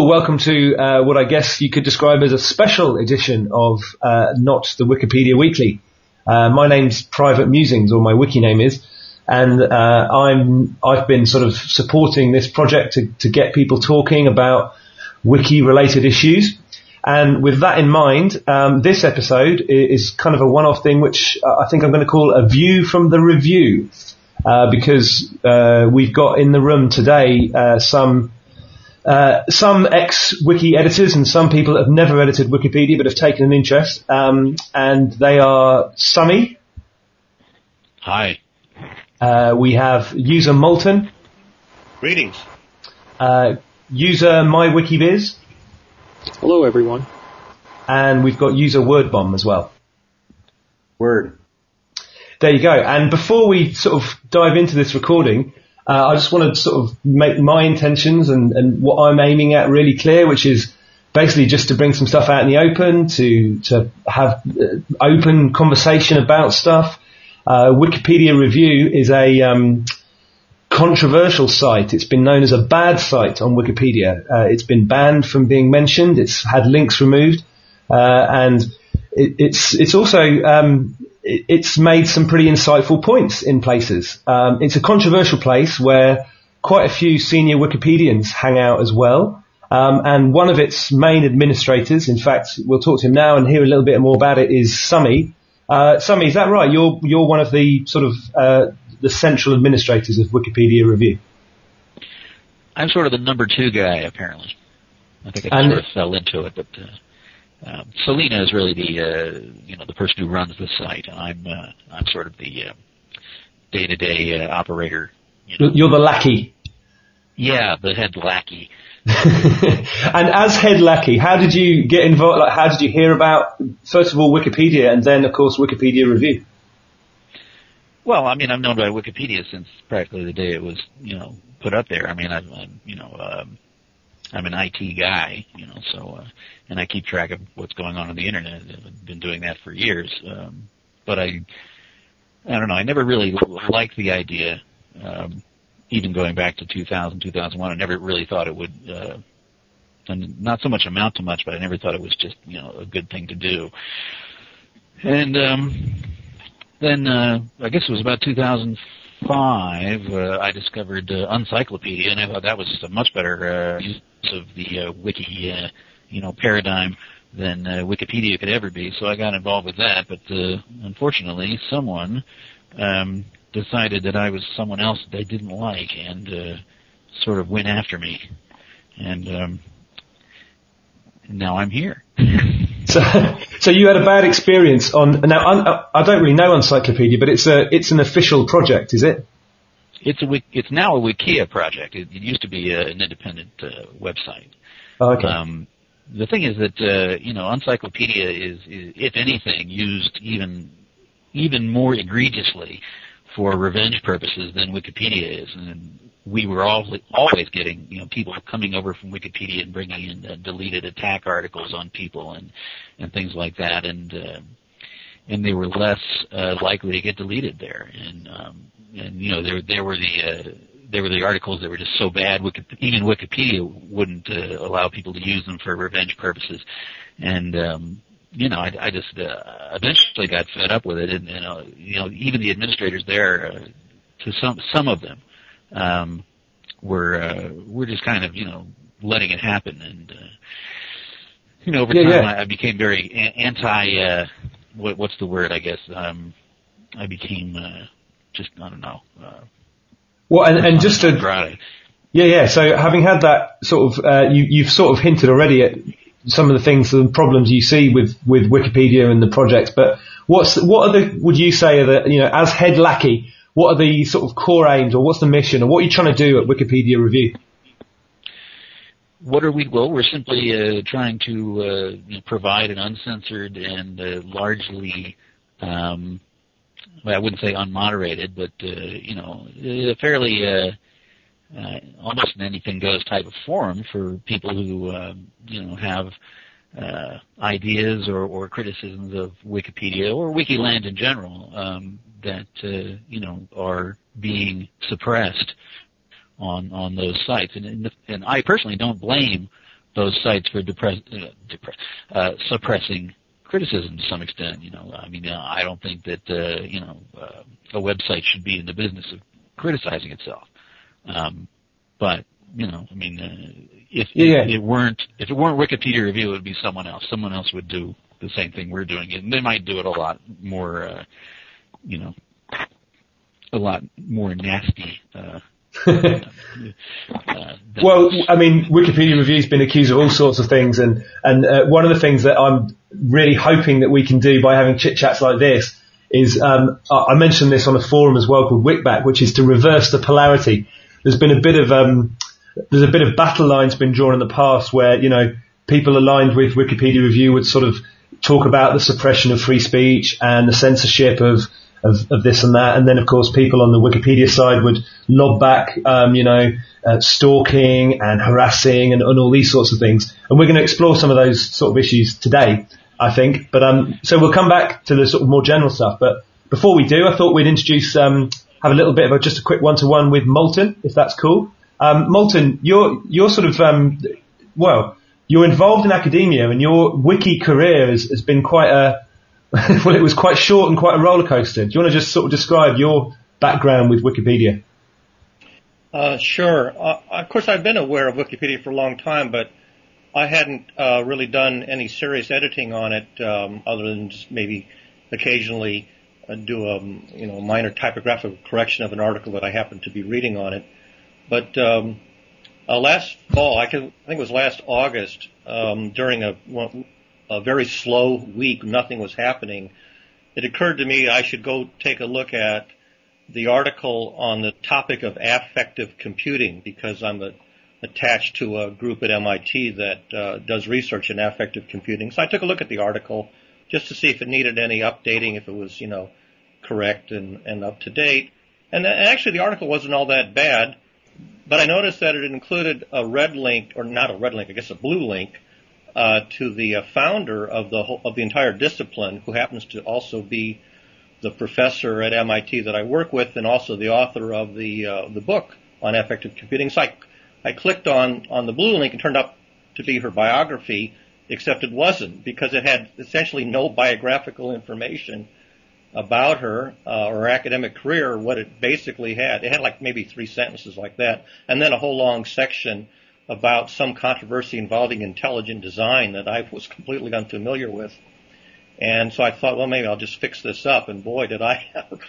Welcome to uh, what I guess you could describe as a special edition of uh, Not the Wikipedia Weekly. Uh, my name's Private Musings, or my wiki name is, and uh, I'm I've been sort of supporting this project to, to get people talking about wiki-related issues. And with that in mind, um, this episode is kind of a one-off thing, which I think I'm going to call a view from the review, uh, because uh, we've got in the room today some uh, some ex-wiki editors and some people that have never edited Wikipedia but have taken an interest. Um, and they are Summy. Hi. Uh, we have user Moulton. Greetings. Uh, user MyWikiBiz. Hello, everyone. And we've got user WordBomb as well. Word. There you go. And before we sort of dive into this recording, uh, I just want to sort of make my intentions and, and what I'm aiming at really clear, which is basically just to bring some stuff out in the open, to to have uh, open conversation about stuff. Uh, Wikipedia Review is a um, controversial site. It's been known as a bad site on Wikipedia. Uh, it's been banned from being mentioned. It's had links removed, uh, and it, it's it's also um, it's made some pretty insightful points in places. Um, it's a controversial place where quite a few senior Wikipedians hang out as well. Um, and one of its main administrators, in fact, we'll talk to him now and hear a little bit more about it, is Summy. Uh, Summy, is that right? You're you're one of the sort of uh, the central administrators of Wikipedia Review. I'm sort of the number two guy, apparently. I think I and, sort of fell into it, but. Uh um, Selena is really the uh, you know the person who runs the site. I'm uh, I'm sort of the uh, day-to-day uh, operator. You know. You're the lackey. Yeah, the head lackey. and as head lackey, how did you get involved? Like, how did you hear about first of all Wikipedia, and then of course Wikipedia Review? Well, I mean, I've known about Wikipedia since practically the day it was, you know, put up there. I mean, I've, I'm, you know, um, I'm an IT guy, you know, so uh, and I keep track of what's going on on the internet. I've been doing that for years, um, but I, I don't know. I never really liked the idea, um, even going back to 2000, 2001. I never really thought it would, uh, and not so much amount to much, but I never thought it was just you know a good thing to do. And um, then uh, I guess it was about 2000 five, uh, I discovered uh, Uncyclopedia, and I thought that was a much better uh, use of the uh, wiki, uh, you know, paradigm than uh, Wikipedia could ever be. So I got involved with that, but uh, unfortunately, someone um, decided that I was someone else that they didn't like, and uh, sort of went after me, and um, now I'm here. so, so you had a bad experience on now. Un, I don't really know Uncyclopedia, but it's a it's an official project, is it? It's a it's now a Wikia project. It, it used to be a, an independent uh, website. Oh, okay. Um, the thing is that uh, you know Uncyclopedia is, is, if anything, used even even more egregiously for revenge purposes than Wikipedia is, and we were all, always getting you know people coming over from Wikipedia and bringing in uh, deleted attack articles on people and and things like that, and uh, and they were less uh, likely to get deleted there, and um, and you know there there were the uh, there were the articles that were just so bad, even Wikipedia wouldn't uh, allow people to use them for revenge purposes, and um, you know, I, I just uh, eventually got fed up with it, and you know, you know, even the administrators there, uh, to some some of them, um, were uh, were just kind of you know letting it happen, and uh, you know, over yeah, time yeah. I, I became very anti. Uh, what, what's the word? I guess um, I became uh, just I don't know. Uh, well, and, and just to yeah, yeah. So having had that sort of, uh, you, you've sort of hinted already at some of the things and problems you see with, with Wikipedia and the project, but what's, what are the, would you say are the, you know, as head lackey, what are the sort of core aims or what's the mission or what are you trying to do at Wikipedia Review? What are we? Well, we're simply uh, trying to uh, provide an uncensored and uh, largely, um, well, I wouldn't say unmoderated, but uh, you know, a fairly uh, almost an anything goes type of forum for people who uh, you know have uh, ideas or, or criticisms of Wikipedia or Wikiland in general um, that uh, you know are being suppressed on on those sites. And and, and I personally don't blame those sites for depress, uh, depress, uh, suppressing criticism to some extent. You know, I mean, I don't think that uh, you know a website should be in the business of criticizing itself. Um, but you know, I mean, uh, if, Yeah. if it weren't if it weren't Wikipedia review, it would be someone else. Someone else would do the same thing we're doing, and they might do it a lot more, uh, you know, a lot more nasty. Uh, uh, Well. I mean, Wikipedia Review's been accused of all sorts of things, and and uh, one of the things that I'm really hoping that we can do by having chit chats like this is um, I mentioned this on a forum as well called Wikback, which is to reverse the polarity. There's been a bit of um, there's a bit of battle lines been drawn in the past where you know people aligned with Wikipedia Review would sort of talk about the suppression of free speech and the censorship of of, of this and that, and then of course people on the Wikipedia side would lob back, um, you know, uh, stalking and harassing and, and all these sorts of things. And we're going to explore some of those sort of issues today, I think. But um, so we'll come back to the sort of more general stuff. But before we do, I thought we'd introduce, um, have a little bit of a, just a quick one-to-one with Moulton, if that's cool. Um, Moulton, you're you're sort of um, well, you're involved in academia, and your wiki career has, has been quite a well, it was quite short and quite a roller coaster. Do you want to just sort of describe your background with Wikipedia? Uh, sure. Uh, of course, I've been aware of Wikipedia for a long time, but I hadn't uh, really done any serious editing on it, um, other than just maybe occasionally do a you know minor typographical correction of an article that I happened to be reading on it. But um, uh, last fall, I, I think it was last August, um, during a, a very slow week, nothing was happening. It occurred to me I should go take a look at the article on the topic of affective computing because I'm a, attached to a group at MIT that uh, does research in affective computing. So I took a look at the article just to see if it needed any updating, if it was, you know, correct and, and up to date. And, actually the article wasn't all that bad, but I noticed that it included a red link, or not a red link, I guess a blue link, uh, to the uh, founder of the whole, of the entire discipline, who happens to also be the professor at MIT that I work with, and also the author of the uh, the book on affective computing. So I, I clicked on on the blue link and turned up to be her biography, except it wasn't because it had essentially no biographical information about her uh, or her academic career. What it basically had, it had like maybe three sentences like that, and then a whole long section about some controversy involving intelligent design that I was completely unfamiliar with. And so I thought, well, maybe I'll just fix this up. And boy, did I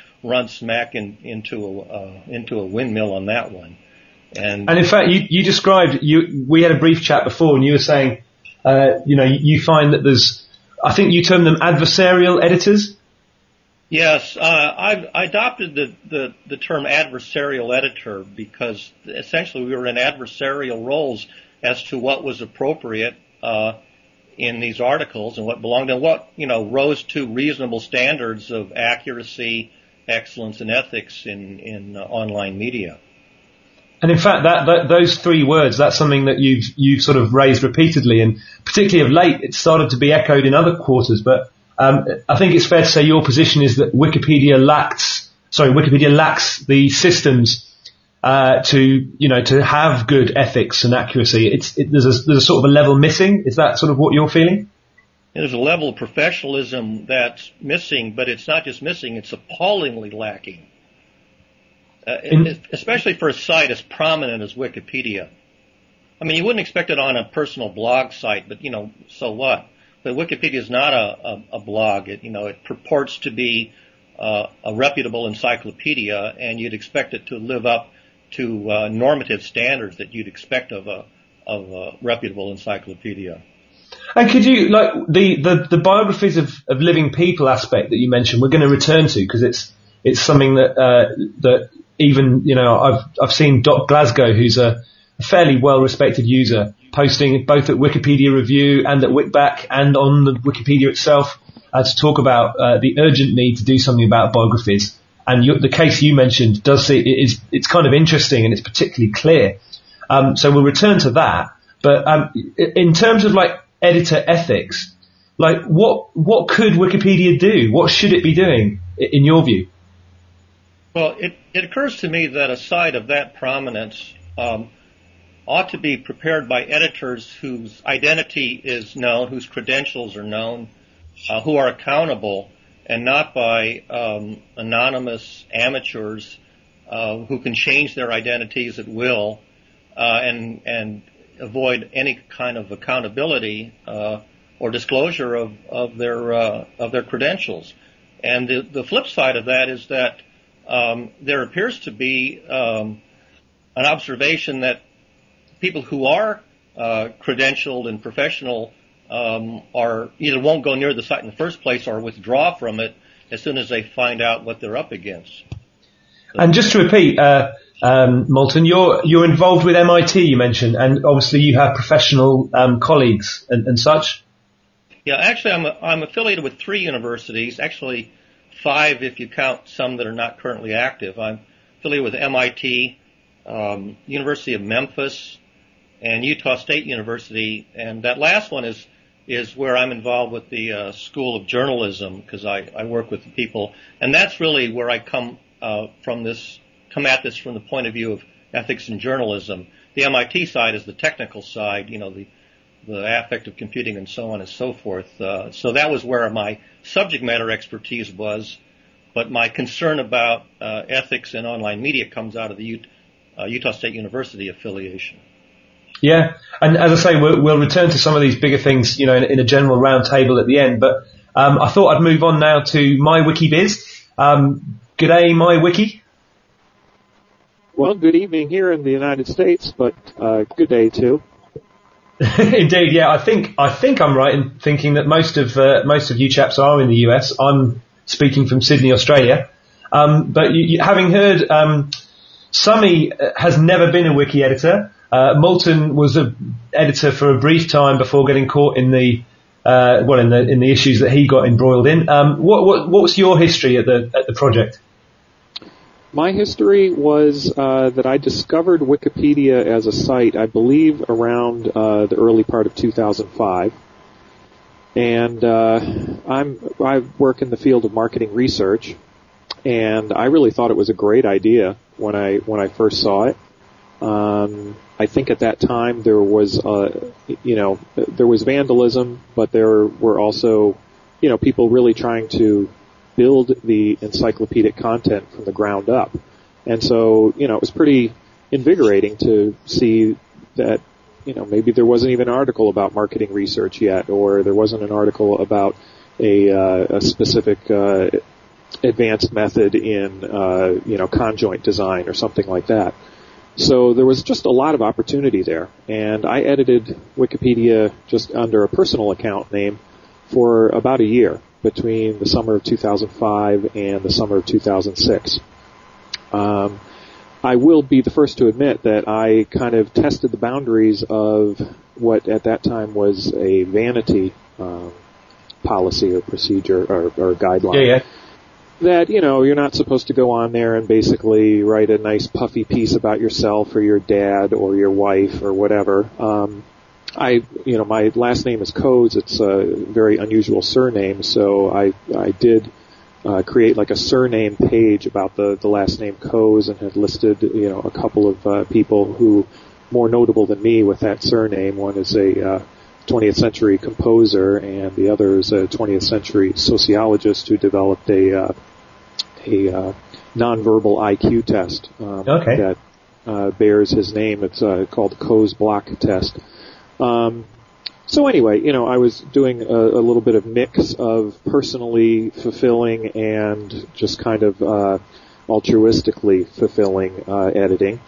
run smack in, into a uh, into a windmill on that one. And, And in fact, you, you described you. We had a brief chat before, and you were saying, uh, you know, you, you find that there's, I think you term them adversarial editors. Yes, uh, I've I adopted the, the, the term adversarial editor because essentially we were in adversarial roles as to what was appropriate uh, in these articles and what belonged and what you know rose to reasonable standards of accuracy, excellence, and ethics in in uh, online media. And in fact, that, that those three words, that's something that you've you've sort of raised repeatedly, and particularly of late, it started to be echoed in other quarters. But um, I think it's fair to say your position is that Wikipedia lacks, sorry, Wikipedia lacks the systems uh, to you know to have good ethics and accuracy. It's it, there's a there's a sort of a level missing. Is that sort of what you're feeling? There's a level of professionalism that's missing, but it's not just missing; it's appallingly lacking. Uh, In- especially for a site as prominent as Wikipedia. I mean, you wouldn't expect it on a personal blog site, but you know, so what? But Wikipedia is not a, a, a blog. It, you know, it purports to be uh, a reputable encyclopedia, and you'd expect it to live up to uh, normative standards that you'd expect of a of a reputable encyclopedia. And could you like the the, the biographies of, of living people aspect that you mentioned? We're going to return to because it's it's something that uh, that even you know I've I've seen Doc Glasgow, who's a fairly well respected user, posting both at Wikipedia Review and at Wikback and on the Wikipedia itself uh, to talk about uh, the urgent need to do something about biographies. And you, the case you mentioned does see, it is it's kind of interesting and it's particularly clear. Um, so we'll return to that. But um, in terms of like editor ethics, like what what could Wikipedia do? What should it be doing in your view? Well, it, it occurs to me that a site of that prominence um, ought to be prepared by editors whose identity is known, whose credentials are known, uh, who are accountable, and not by um, anonymous amateurs uh, who can change their identities at will uh, and and avoid any kind of accountability uh, or disclosure of of their uh, of their credentials. And the the flip side of that is that um, there appears to be um, an observation that people who are uh, credentialed and professional um, are either won't go near the site in the first place or withdraw from it as soon as they find out what they're up against. And just to repeat, uh, um, Moulton, you're you're involved with MIT. You mentioned, and obviously you have professional um, colleagues and, and, such. Yeah, actually, I'm a, I'm affiliated with three universities. Actually, five if you count some that are not currently active. I'm affiliated with MIT, um, University of Memphis, and Utah State University. And that last one is is where I'm involved with the uh, School of Journalism because I, I work with the people, and that's really where I come uh, from this come at this from the point of view of ethics and journalism. The MIT side is the technical side, you know, the the affective computing and so on and so forth. Uh, so that was where my subject matter expertise was, but my concern about uh, ethics in online media comes out of the Utah, uh, Utah State University affiliation. Yeah, and as I say, we'll, we'll, return to some of these bigger things, you know, in, in a general roundtable at the end. But um, I thought I'd move on now to MyWikiBiz. Um, G'day, my wiki. Well, good evening here in the United States, but uh, good day too. Indeed, yeah. I think I think I'm right in thinking that most of uh, most of you chaps are in the US. I'm speaking from Sydney, Australia. Um, but you, you, having heard, um, Sumi has never been a wiki editor. Uh, Moulton was an editor for a brief time before getting caught in the uh, well in the in the issues that he got embroiled in. Um, what, what what was your history at the at the project? My history was uh, that I discovered Wikipedia as a site, I believe, around uh, the early part of 2005. And uh, I'm I work in the field of marketing research, and I really thought it was a great idea when I when I first saw it. Um, I think at that time there was, uh, you know, there was vandalism, but there were also, you know, people really trying to build the encyclopedic content from the ground up. And so, you know, it was pretty invigorating to see that, you know, maybe there wasn't even an article about marketing research yet, or there wasn't an article about a, uh, a specific uh, advanced method in, uh, you know, conjoint design or something like that. So there was just a lot of opportunity there, and I edited Wikipedia just under a personal account name for about a year between the summer of 2005 and the summer of 2006. Um, I will be the first to admit that I kind of tested the boundaries of what at that time was a vanity um, policy or procedure or, or guideline. Yeah, yeah. That you know you're not supposed to go on there and basically write a nice puffy piece about yourself or your dad or your wife or whatever. Um, I, you know, my last name is Kohs. It's a very unusual surname, so I, I did uh, create like a surname page about the the last name Kohs and had listed, you know, a couple of uh, people who more notable than me with that surname. One is a uh, 20th century composer, and the other is a 20th century sociologist who developed a uh, a uh, nonverbal IQ test um, okay. that uh, bears his name. It's uh, called Kohs Block test. Um, so anyway, you know, I was doing a, a, little bit of mix of personally fulfilling and just kind of uh, altruistically fulfilling uh, editing.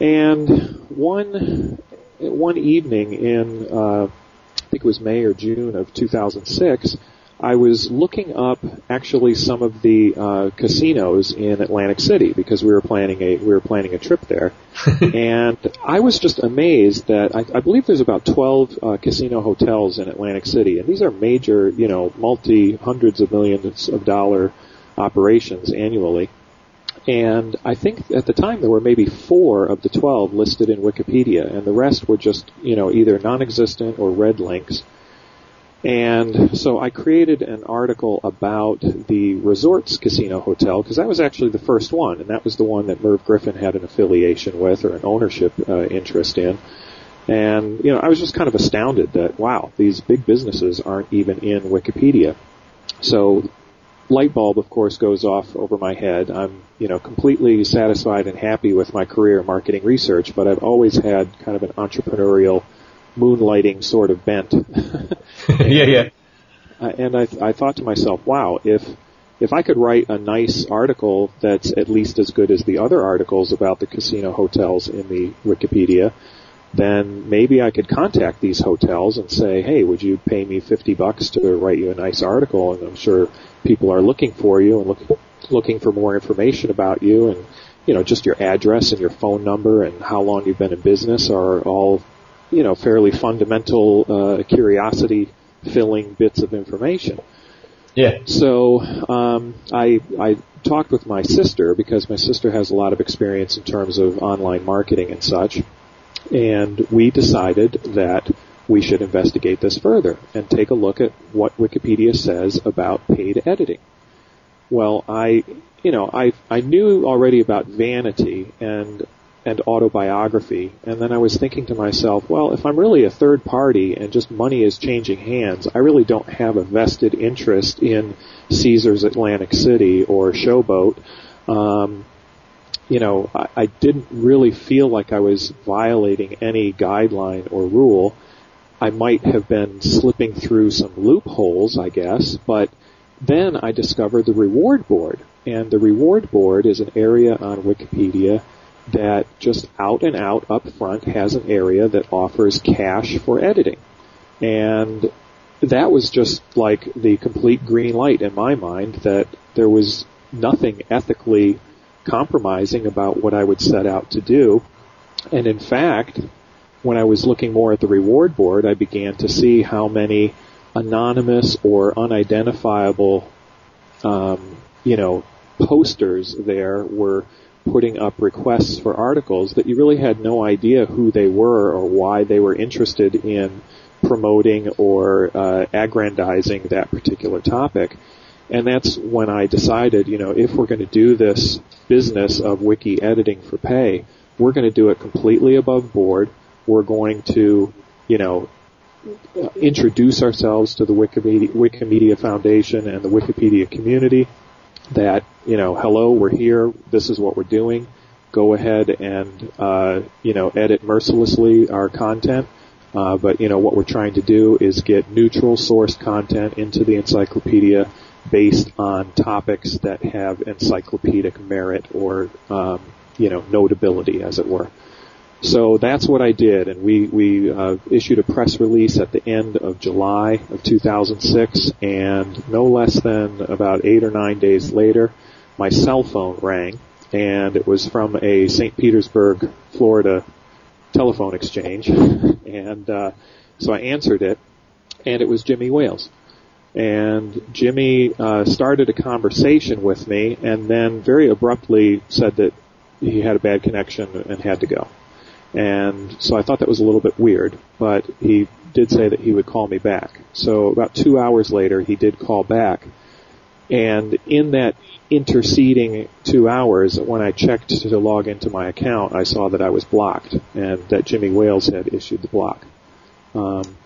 And one one evening in uh, I think it was May or June of 2006, I was looking up actually some of the uh, casinos in Atlantic City because we were planning a we were planning a trip there, and I was just amazed that I, I believe there's about 12 uh, casino hotels in Atlantic City, and these are major, you know, multi hundreds of millions of dollar operations annually. And I think at the time there were maybe four of the 12 listed in Wikipedia, and the rest were just, you know, either non-existent or red links. And so I created an article about the Resorts Casino Hotel because that was actually the first one, and that was the one that Merv Griffin had an affiliation with or an ownership uh, interest in. And you know, I was just kind of astounded that wow, these big businesses aren't even in Wikipedia. So light bulb, of course, goes off over my head. I'm, you know, completely satisfied and happy with my career in marketing research, but I've always had kind of an entrepreneurial moonlighting sort of bent. yeah, yeah. Uh, and I, I thought to myself, wow, if if I could write a nice article that's at least as good as the other articles about the casino hotels in the Wikipedia, then maybe I could contact these hotels and say, hey, would you pay me 50 bucks to write you a nice article? And I'm sure people are looking for you and look, looking for more information about you and, you know, just your address and your phone number and how long you've been in business are all, you know, fairly fundamental, uh, curiosity filling bits of information. Yeah. So, um, I, I talked with my sister because my sister has a lot of experience in terms of online marketing and such and we decided that we should investigate this further and take a look at what Wikipedia says about paid editing. Well, I, you know, I, I knew already about vanity and, and autobiography, and then I was thinking to myself, well, if I'm really a third party and just money is changing hands, I really don't have a vested interest in Caesars Atlantic City or Showboat. Um, you know, I, I didn't really feel like I was violating any guideline or rule. I might have been slipping through some loopholes, I guess, but then I discovered the reward board. And the reward board is an area on Wikipedia that just out and out up front has an area that offers cash for editing. And that was just like the complete green light in my mind that there was nothing ethically compromising about what I would set out to do. And in fact, when I was looking more at the reward board, I began to see how many anonymous or unidentifiable, um, you know, posters there were putting up requests for articles that you really had no idea who they were or why they were interested in promoting or uh, aggrandizing that particular topic. And that's when I decided, you know, if we're going to do this business of wiki editing for pay, we're going to do it completely above board. We're going to, you know, introduce ourselves to the Wikimedia, Wikimedia Foundation and the Wikipedia community that, you know, hello, we're here. This is what we're doing. Go ahead and, uh, you know, edit mercilessly our content. Uh, but, you know, what we're trying to do is get neutral sourced content into the encyclopedia based on topics that have encyclopedic merit or um, you know notability, as it were. So that's what I did, and we we uh, issued a press release at the end of July of 2006, and no less than about eight or nine days later, my cell phone rang, and it was from a St. Petersburg, Florida telephone exchange, and uh, so I answered it, and it was Jimmy Wales and Jimmy uh, started a conversation with me, and then very abruptly said that he had a bad connection and had to go. And so I thought that was a little bit weird, but he did say that he would call me back. So about two hours later, he did call back, and in that interceding two hours, when I checked to log into my account, I saw that I was blocked and that Jimmy Wales had issued the block. Um,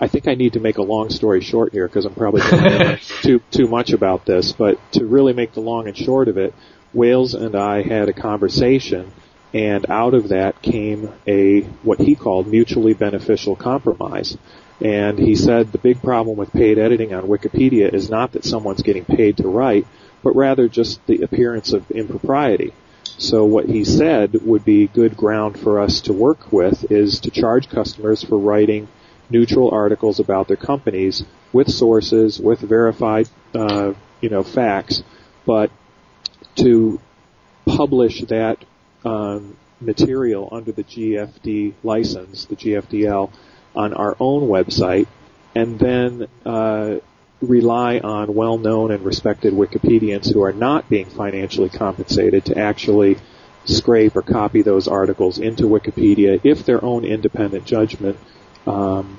I think I need to make a long story short here because I'm probably too too much about this. But to really make the long and short of it, Wales and I had a conversation, and out of that came a what he called mutually beneficial compromise. And he said the big problem with paid editing on Wikipedia is not that someone's getting paid to write, but rather just the appearance of impropriety. So what he said would be good ground for us to work with is to charge customers for writing neutral articles about their companies with sources, with verified, uh, you know, facts, but to publish that um, material under the GFD license, the GFDL, on our own website, and then uh, rely on well-known and respected Wikipedians who are not being financially compensated to actually scrape or copy those articles into Wikipedia if their own independent judgment um,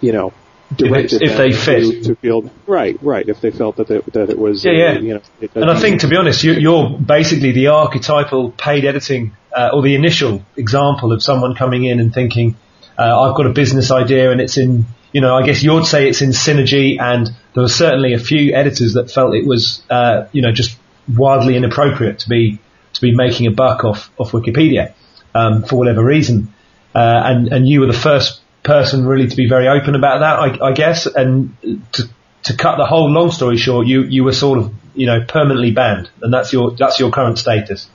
you know, directed if, if they fit. to, to feel right, right. If they felt that it, that it was, Yeah, yeah. you know, And I think, to be honest, you, you're basically the archetypal paid editing, uh, or the initial example of someone coming in and thinking, uh, I've got a business idea and it's in, you know, I guess you'd say it's in synergy and there were certainly a few editors that felt it was, uh, you know, just wildly inappropriate to be, to be making a buck off, off Wikipedia, um, for whatever reason. Uh, and, and you were the first person really to be very open about that, I, I guess, and to, to cut the whole long story short, you, you were sort of, you know, permanently banned, and that's your, that's your current status.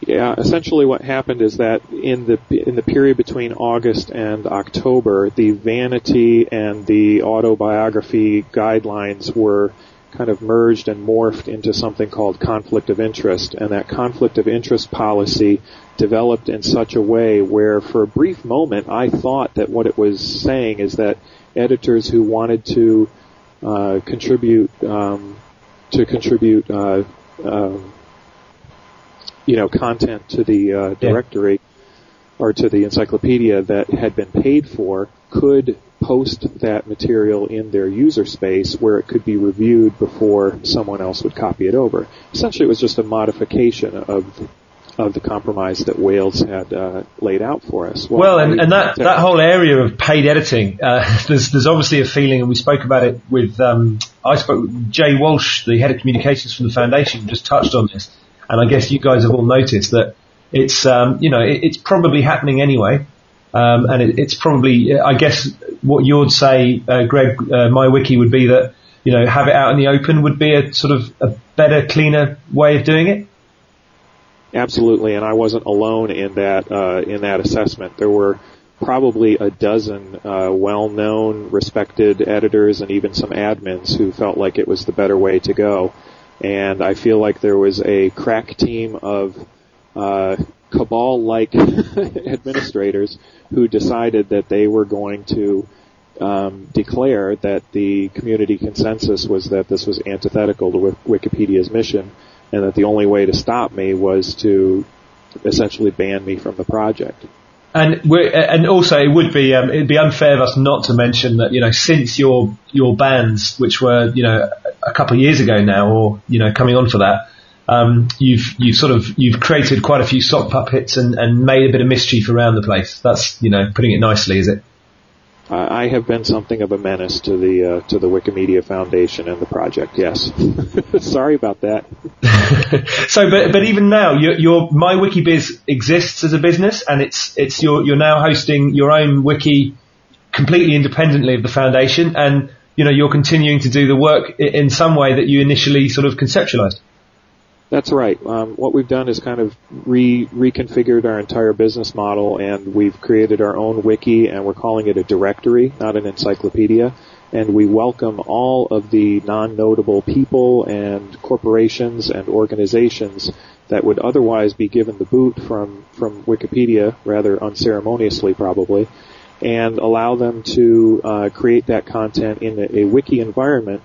Yeah, essentially what happened is that in the in the period between August and October, the vanity and the autobiography guidelines were kind of merged and morphed into something called conflict of interest, and that conflict of interest policy developed in such a way where for a brief moment I thought that what it was saying is that editors who wanted to uh, contribute um, to contribute uh, um, you know content to the uh, directory or to the encyclopedia that had been paid for could post that material in their user space where it could be reviewed before someone else would copy it over. Essentially, it was just a modification of of the compromise that Wales had uh, laid out for us. Well, and, and that, that whole area of paid editing, uh, there's, there's obviously a feeling, and we spoke about it with, um, I spoke with Jay Walsh, the head of communications from the foundation, just touched on this. And I guess you guys have all noticed that it's, um, you know, it, it's probably happening anyway. Um, and it, it's probably, I guess what you'd say, uh, Greg, uh, my wiki would be that, you know, have it out in the open would be a sort of a better, cleaner way of doing it. Absolutely, and I wasn't alone in that uh, in that assessment. There were probably a dozen uh, well-known, respected editors and even some admins who felt like it was the better way to go. And I feel like there was a crack team of uh, cabal-like administrators who decided that they were going to um, declare that the community consensus was that this was antithetical to Wik- Wikipedia's mission, and that the only way to stop me was to essentially ban me from the project. And and also it would be um, it'd be unfair of us not to mention that you know since your your bans, which were you know a couple of years ago now, or you know coming on for that, um, you've you've sort of you've created quite a few sock puppets and, and made a bit of mischief around the place. That's you know putting it nicely, is it? I have been something of a menace to the uh, to the Wikimedia Foundation and the project. Yes, sorry about that. so, but but even now, your, your MyWikiBiz exists as a business, and it's it's you're you're now hosting your own wiki completely independently of the foundation, and you know you're continuing to do the work in some way that you initially sort of conceptualized. That's right. Um, what we've done is kind of re- reconfigured our entire business model, and we've created our own wiki, and we're calling it a directory, not an encyclopedia. And we welcome all of the non-notable people and corporations and organizations that would otherwise be given the boot from from Wikipedia, rather unceremoniously, probably, and allow them to uh, create that content in a, a wiki environment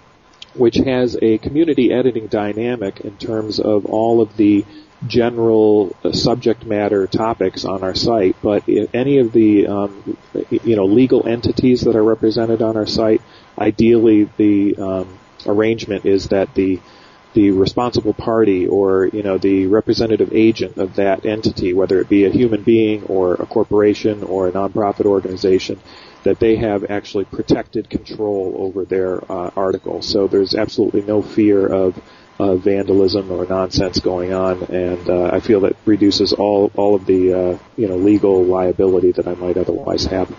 which has a community editing dynamic in terms of all of the general uh, subject matter topics on our site, but any of the um, you know legal entities that are represented on our site, ideally the um, arrangement is that the the responsible party or you know the representative agent of that entity, whether it be a human being or a corporation or a nonprofit organization, that they have actually protected control over their uh, article. So there's absolutely no fear of uh, vandalism or nonsense going on, and uh, I feel that reduces all all of the uh, you know legal liability that I might otherwise have.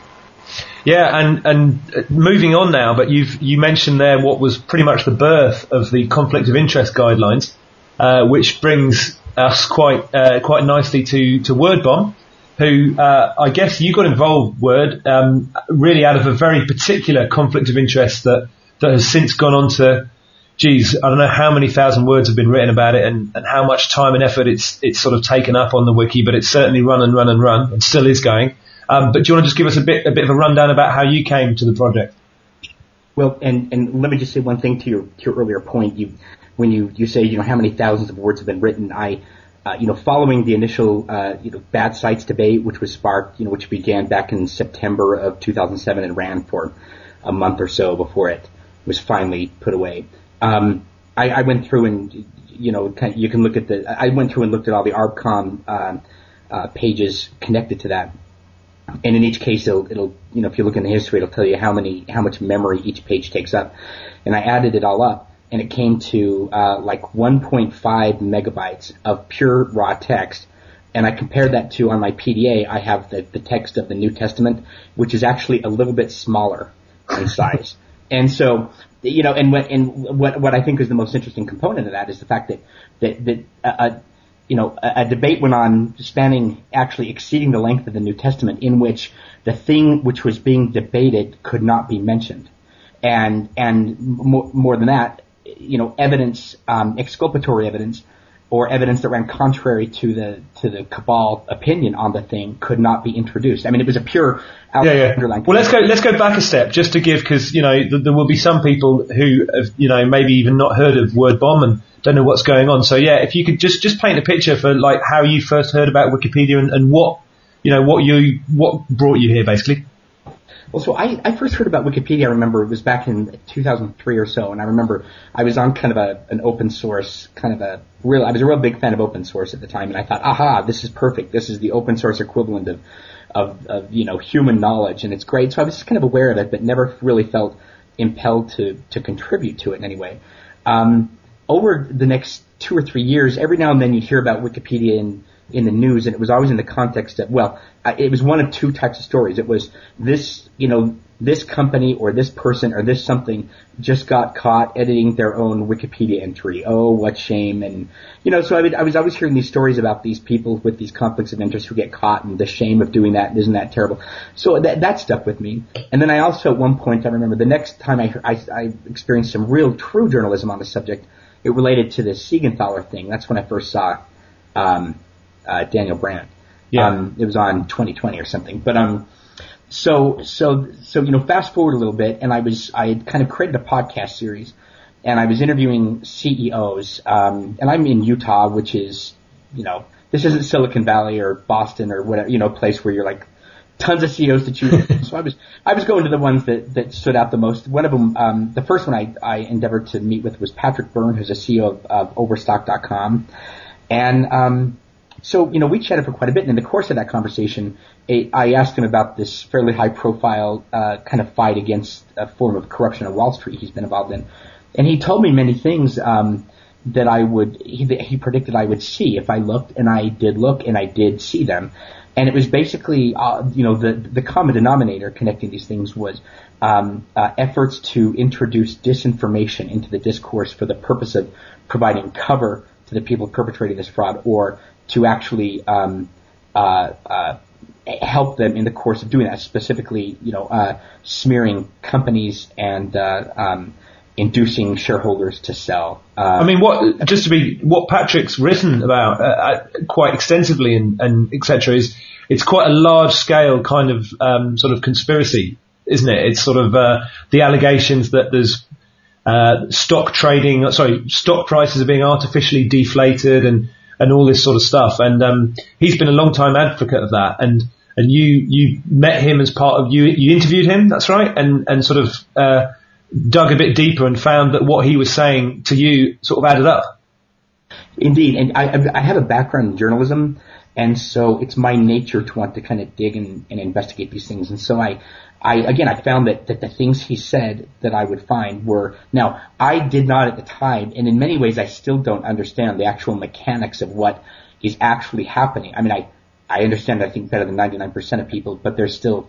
Yeah, and and uh, moving on now, but you've you mentioned there what was pretty much the birth of the conflict of interest guidelines, uh, which brings us quite quite nicely to to WordBomb, who uh, I guess you got involved Word um, really out of a very particular conflict of interest that that has since gone on to. Geez, I don't know how many thousand words have been written about it and, and how much time and effort it's it's sort of taken up on the wiki, but it's certainly run and run and run and still is going. Um, but do you want to just give us a bit, a bit of a rundown about how you came to the project? Well, and, and let me just say one thing to your, to your earlier point. You, when you, you say, you know, how many thousands of words have been written, I, uh, you know, following the initial, uh, you know, bad sites debate, which was sparked, you know, which began back in September of 2007 and ran for, a month or so before it was finally put away. Um, I, I went through and you know you can look at the I went through and looked at all the ArbCom uh, uh, pages connected to that, and in each case it'll, it'll you know if you look in the history it'll tell you how many how much memory each page takes up, and I added it all up and it came to uh, like 1.5 megabytes of pure raw text. And I compared that to on my PDA, I have the, the text of the New Testament, which is actually a little bit smaller in size. and so, you know, and what, and what, what I think is the most interesting component of that is the fact that, that, that, uh, uh you know, a, a debate went on spanning actually exceeding the length of the New Testament in which the thing which was being debated could not be mentioned. And, and more, more than that, you know, evidence, um, exculpatory evidence, or evidence that ran contrary to the to the cabal opinion on the thing could not be introduced. I mean, it was a pure yeah, yeah. Well, let's go let's go back a step just to give because you know th- there will be some people who have you know maybe even not heard of WordBomb and don't know what's going on. So yeah, if you could just just paint a picture for like how you first heard about Wikipedia and, and what you know what you what brought you here basically. Well, so I, I first heard about Wikipedia. I remember it was back in 2003 or so, and I remember I was on kind of a an open source kind of a real. I was a real big fan of open source at the time, and I thought, aha, this is perfect. This is the open source equivalent of of, of you know human knowledge, and it's great. So I was just kind of aware of it, but never really felt impelled to to contribute to it in any way. Um, over the next two or three years, every now and then you'd hear about Wikipedia in in the news, and it was always in the context of well, it was one of two types of stories. It was this, you know, this company or this person or this something just got caught editing their own Wikipedia entry. Oh, what shame! And you know, so I, would, I was always hearing these stories about these people with these conflicts of interest who get caught and the shame of doing that. Isn't that terrible? So that that stuck with me. And then I also at one point I remember the next time I I, I experienced some real true journalism on the subject. It related to the Siegenthaler thing. That's when I first saw um, uh, Daniel Brandt. Yeah. Um, it was on 2020 or something. But um, so so so you know, fast forward a little bit, and I was I had kind of created a podcast series, and I was interviewing CEOs. Um, and I'm in Utah, which is you know this isn't Silicon Valley or Boston or whatever you know place where you're like tons of CEOs to choose from. so I was I was going to the ones that that stood out the most. One of them, um, the first one I I endeavored to meet with was Patrick Byrne, who's a CEO of, of Overstock.com, and um, so, you know, we chatted for quite a bit, and in the course of that conversation, I asked him about this fairly high-profile uh, kind of fight against a form of corruption on Wall Street he's been involved in, and he told me many things um, that I would he, he predicted I would see if I looked, and I did look, and I did see them, and it was basically, uh, you know, the the common denominator connecting these things was um, uh, efforts to introduce disinformation into the discourse for the purpose of providing cover to the people perpetrating this fraud or to actually um, uh, uh, help them in the course of doing that. Specifically, you know, uh, smearing companies and uh, um, inducing shareholders to sell. Uh, I mean, what just to be what Patrick's written about uh, quite extensively and, and etc. is it's quite a large scale kind of um, sort of conspiracy, isn't it? It's sort of the allegations that there's uh, stock trading, sorry, stock prices are being artificially deflated and and all this sort of stuff. And um, he's been a long time advocate of that. And and you you met him as part of you you interviewed him. That's right. And and sort of uh, dug a bit deeper and found that what he was saying to you sort of added up. Indeed, and I I have a background in journalism. And so it's my nature to want to kind of dig and, and investigate these things. And so I, I again I found that, that the things he said that I would find were now I did not at the time and in many ways I still don't understand the actual mechanics of what is actually happening. I mean I I understand I think better than 99% of people, but there's still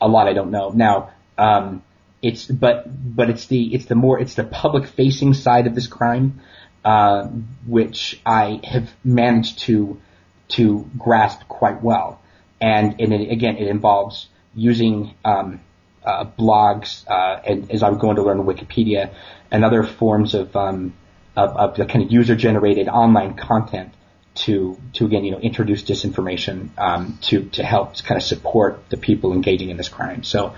a lot I don't know. Now um, it's but but it's the it's the more it's the public facing side of this crime uh, which I have managed to to grasp quite well. And, and it, again, it involves using um, uh, blogs, uh, and as I'm going to learn Wikipedia, and other forms of, um, of, of the kind of user-generated online content to to again you know introduce disinformation um, to to help kind of support the people engaging in this crime. So.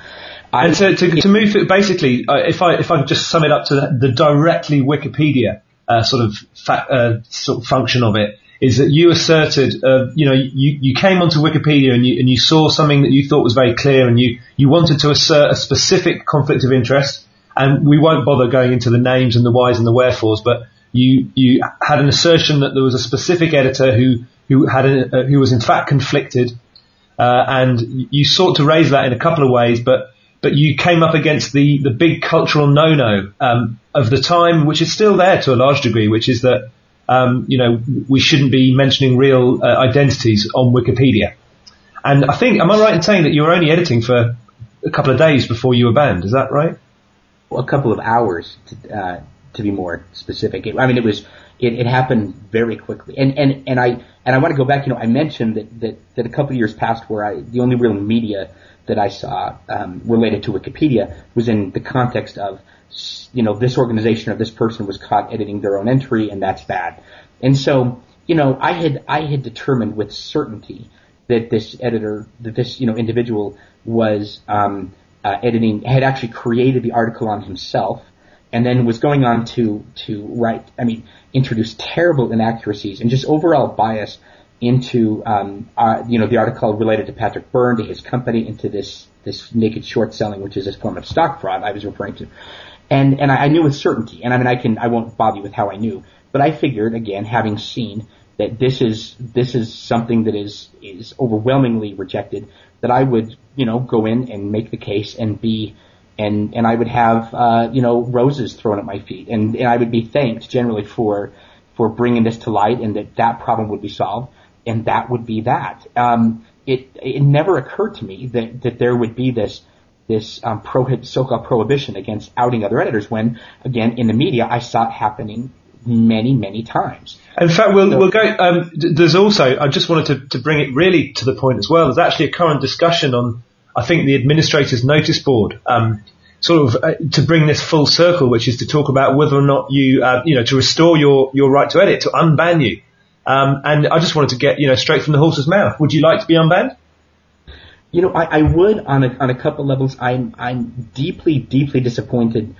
And to, to, to move basically, uh, if I if I just sum it up to the, the directly Wikipedia uh, sort of fa- uh, sort of function of it, is that you asserted, uh, you know, you, you came onto Wikipedia and you, and you saw something that you thought was very clear and you, you wanted to assert a specific conflict of interest. And we won't bother going into the names and the whys and the wherefores, but you, you had an assertion that there was a specific editor who, who had a, uh, who was in fact conflicted, uh, and you sought to raise that in a couple of ways, but but you came up against the the big cultural no-no um, of the time, which is still there to a large degree, which is that um, you know, we shouldn't be mentioning real uh, identities on Wikipedia. And I think, am I right in saying that you were only editing for a couple of days before you were banned? Is that right? Well, a couple of hours, to, uh, to be more specific. I mean, it was it, it happened very quickly. And and and I and I want to go back. You know, I mentioned that that that a couple of years passed where I the only real media that I saw um, related to Wikipedia was in the context of you know, this organization or this person was caught editing their own entry and that's bad. And so, you know, I had, I had determined with certainty that this editor, that this, you know, individual was, um, uh, editing, had actually created the article on himself and then was going on to, to write, I mean, introduce terrible inaccuracies and just overall bias into, um, uh, you know, the article related to Patrick Byrne, to his company, into this, this naked short selling, which is this form of stock fraud I was referring to. And, and I, knew with certainty, and I mean, I can, I won't bother you with how I knew, but I figured, again, having seen that this is, this is something that is, is overwhelmingly rejected, that I would, you know, go in and make the case and be, and, and I would have, uh, you know, roses thrown at my feet, and, and I would be thanked generally for, for bringing this to light and that that problem would be solved, and that would be that. Um, it, it never occurred to me that, that there would be this, this um, prohib- so-called prohibition against outing other editors when, again, in the media, I saw it happening many, many times. In fact, we'll, so, we'll go, um, there's also, I just wanted to, to bring it really to the point as well, there's actually a current discussion on, I think, the administrator's notice board, um, sort of uh, to bring this full circle, which is to talk about whether or not you, uh, you know, to restore your, your right to edit, to unban you. Um, and I just wanted to get, you know, straight from the horse's mouth. Would you like to be unbanned? You know, I, I would on a on a couple levels. I'm I'm deeply deeply disappointed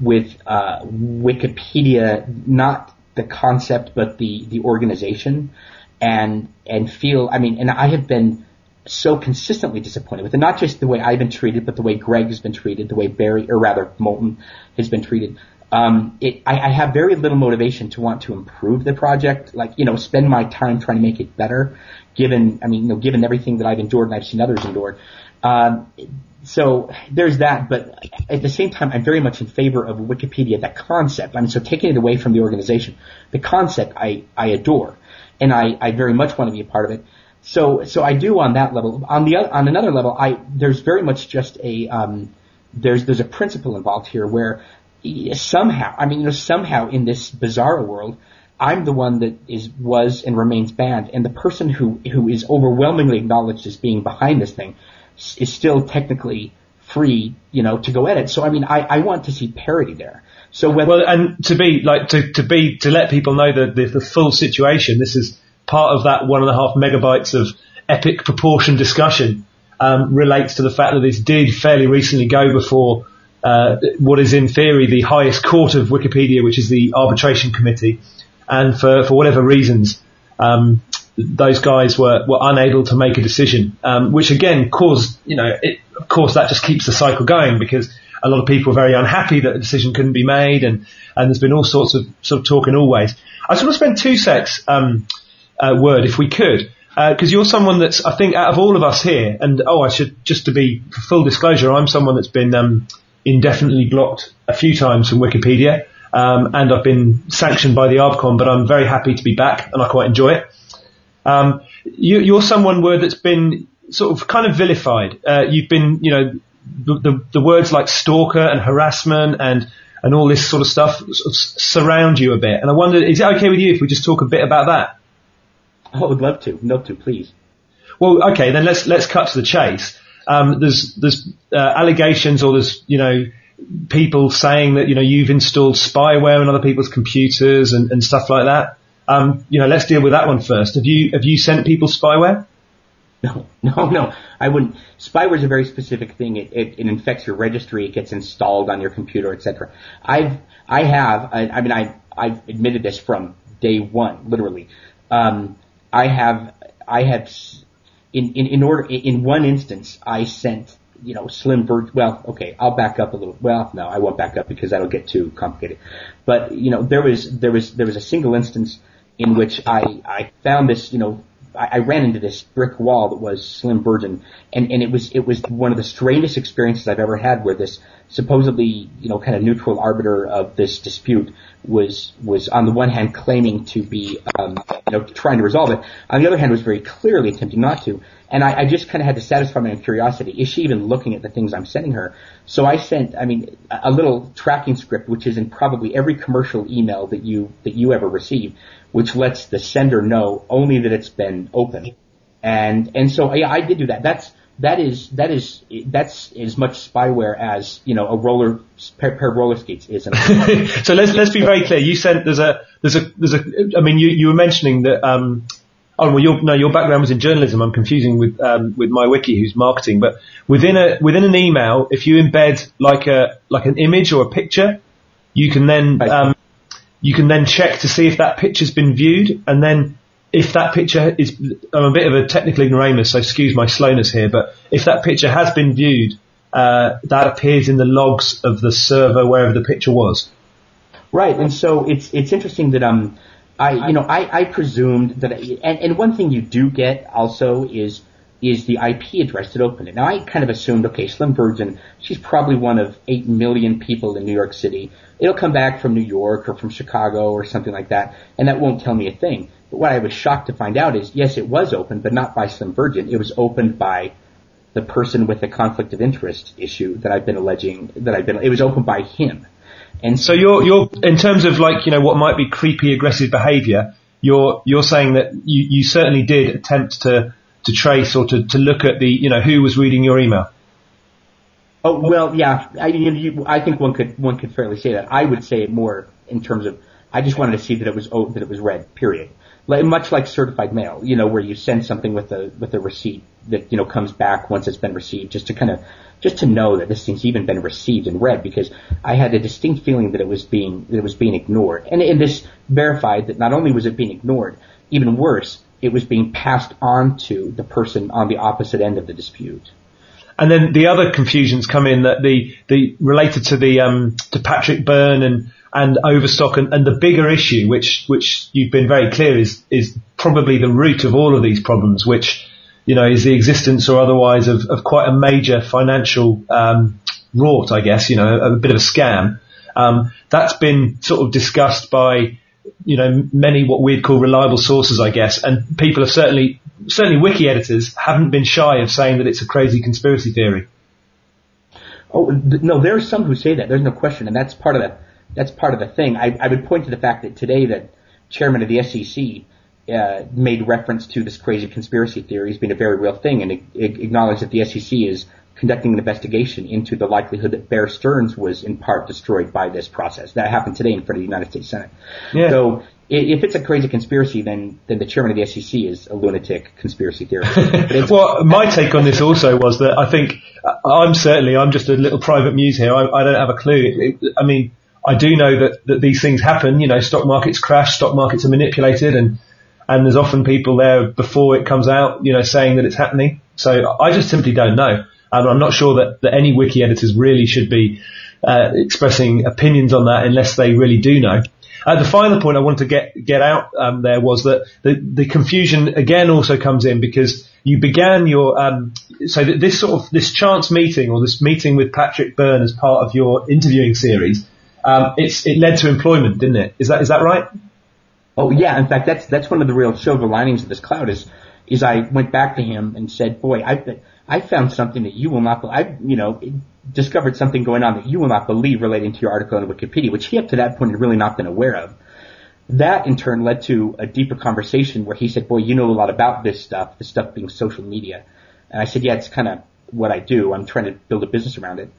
with uh, Wikipedia, not the concept but the the organization, and and feel. I mean, and I have been so consistently disappointed with it. Not just the way I've been treated, but the way Greg has been treated, the way Barry, or rather Moulton, has been treated. Um, it, I, I have very little motivation to want to improve the project, like you know, spend my time trying to make it better given, I mean, you know, given everything that I've endured and I've seen others endure. Um, so there's that, but at the same time, I'm very much in favor of Wikipedia, that concept. I mean, so taking it away from the organization, the concept I, I adore, and I, I very much want to be a part of it. So, so I do on that level. On the on another level, I there's very much just a um, there's there's a principle involved here where somehow, I mean, you know, somehow in this bizarre world, I'm the one that is was and remains banned, and the person who who is overwhelmingly acknowledged as being behind this thing is still technically free, you know, to go edit. So I mean, I, I want to see parity there. So whether well, and to be like to to be to let people know the, the the full situation. This is part of that one and a half megabytes of epic proportion discussion. Um, relates to the fact that this did fairly recently go before uh, what is in theory the highest court of Wikipedia, which is the arbitration committee and for, for whatever reasons, um, those guys were, were unable to make a decision, um, which again caused, you know, it, of course that just keeps the cycle going because a lot of people are very unhappy that a decision couldn't be made and, and there's been all sorts of sort of talk in all ways. I just want to spend two secs, um, uh, word if we could, because uh, you're someone that's, I think, out of all of us here, and oh, I should just to be full disclosure, I'm someone that's been um, indefinitely blocked a few times from Wikipedia. Um, and I've been sanctioned by the ArbCom, but I'm very happy to be back and I quite enjoy it. Um, you, are someone word that's been sort of kind of vilified. Uh, you've been, you know, the, the, the, words like stalker and harassment and and all this sort of stuff sort of surround you a bit. And I wonder, is it okay with you if we just talk a bit about that? I would love to. Love to, please. Well, okay, then let's let's cut to the chase. Um, there's there's uh, allegations or there's you know people saying that you know you've installed spyware on other people's computers and, and stuff like that. Um, you know, let's deal with that one first. Have you have you sent people spyware? No, no, no. I wouldn't. Spyware is a very specific thing. It, it, it infects your registry. It gets installed on your computer, etc. I've I have. I, I mean, I I've admitted this from day one, literally. Um, I have, I have, in, in, in order, in one instance, I sent, you know, Slim Bird, well, okay, I'll back up a little, well, no, I won't back up because that'll get too complicated. But, you know, there was, there was, there was a single instance in which I, I found this, you know, I, I ran into this brick wall that was Slim Virgin, and, and it was it was one of the strangest experiences I've ever had, where this supposedly you know kind of neutral arbiter of this dispute was was on the one hand claiming to be um, you know trying to resolve it, on the other hand was very clearly attempting not to. And I, I just kind of had to satisfy my own curiosity. Is she even looking at the things I'm sending her? So I sent, I mean, a little tracking script, which is in probably every commercial email that you that you ever receive, which lets the sender know only that it's been opened. And and so yeah, I did do that. That's that is that is that's as much spyware as you know a roller pair, pair of roller skates is. so let's let's be very clear. You sent there's a there's a there's a I mean you you were mentioning that um oh well your no your background was in journalism. I'm confusing with um with my wiki who's marketing, but within a within an email if you embed like a like an image or a picture, you can then um you can then check to see if that picture's been viewed, and then if that picture is, I'm a bit of a technical ignoramus, so excuse my slowness here, but if that picture has been viewed, uh, that appears in the logs of the server wherever the picture was. Right, and so it's it's interesting that um, I you know I I presumed that and, and one thing you do get also is is the IP address that opened it. Now I kind of assumed, okay, Slim Virgin, she's probably one of eight million people in New York City. It'll come back from New York or from Chicago or something like that, and that won't tell me a thing. But what I was shocked to find out is, yes, it was opened, but not by Slim Virgin. It was opened by the person with the conflict of interest issue that I've been alleging that I've been. It was opened by him. And so you're you're in terms of like you know what might be creepy aggressive behaviour. You're you're saying that you, you certainly did attempt to to trace or to, to look at the, you know, who was reading your email? Oh well, yeah. I, you, I think one could one could fairly say that. I would say it more in terms of I just wanted to see that it was oh, that it was read. Period. Like, much like certified mail, you know, where you send something with a with a receipt that you know comes back once it's been received, just to kind of just to know that this thing's even been received and read, because I had a distinct feeling that it was being that it was being ignored, and, and this verified that not only was it being ignored, even worse, it was being passed on to the person on the opposite end of the dispute. And then the other confusions come in that the, the related to the um, to Patrick Byrne and and Overstock and, and the bigger issue, which which you've been very clear is is probably the root of all of these problems, which you know is the existence or otherwise of, of quite a major financial um, rort, I guess, you know, a, a bit of a scam. Um, that's been sort of discussed by you know, many what we'd call reliable sources, I guess, and people have certainly, certainly wiki editors haven't been shy of saying that it's a crazy conspiracy theory. Oh, no, there are some who say that. There's no question, and that's part of the, that's part of the thing. I, I would point to the fact that today the chairman of the SEC uh, made reference to this crazy conspiracy theory as being a very real thing and acknowledged that the SEC is conducting an investigation into the likelihood that Bear Stearns was in part destroyed by this process. That happened today in front of the United States Senate. Yeah. So if it's a crazy conspiracy, then then the chairman of the SEC is a lunatic conspiracy theorist. well, my take on this also was that I think I'm certainly I'm just a little private muse here. I, I don't have a clue. It, I mean, I do know that that these things happen. You know, stock markets crash, stock markets are manipulated, and and there's often people there before it comes out, you know, saying that it's happening. So I just simply don't know. And I'm not sure that, that any wiki editors really should be uh, expressing opinions on that unless they really do know. Uh, the final point I wanted to get get out um, there was that the the confusion again also comes in because you began your um, so this sort of this chance meeting or this meeting with Patrick Byrne as part of your interviewing series. Um, it's it led to employment, didn't it? Is that is that right? Oh yeah. In fact, that's that's one of the real silver linings of this cloud is is I went back to him and said, "Boy, I I found something that you will not, I, you know, discovered something going on that you will not believe relating to your article on Wikipedia, which he up to that point had really not been aware of. That in turn led to a deeper conversation where he said, boy, you know a lot about this stuff, this stuff being social media. And I said, yeah, it's kind of what I do. I'm trying to build a business around it.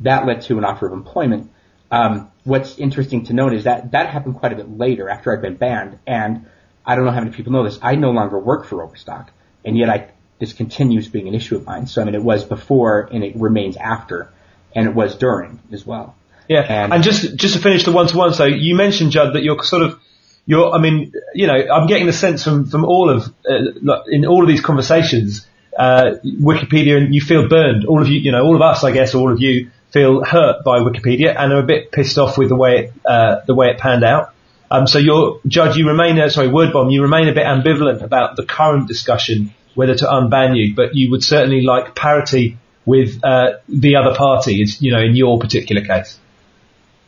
That led to an offer of employment. Um, what's interesting to note is that that happened quite a bit later after I'd been banned. And I don't know how many people know this. I no longer work for Overstock. And yet I this continues being an issue of mine. So I mean, it was before and it remains after, and it was during as well. Yeah, and, and just just to finish the one to one, so you mentioned Judd that you're sort of you're, I mean, you know, I'm getting the sense from, from all of, uh, in all of these conversations, uh, Wikipedia and you feel burned. All of you, you know, all of us, I guess, all of you feel hurt by Wikipedia and are a bit pissed off with the way it, uh, the way it panned out. Um, so your judge, you remain, uh, sorry, WordBomb, you remain a bit ambivalent about the current discussion, whether to unban you, but you would certainly like parity with, uh, the other party, you know, in your particular case.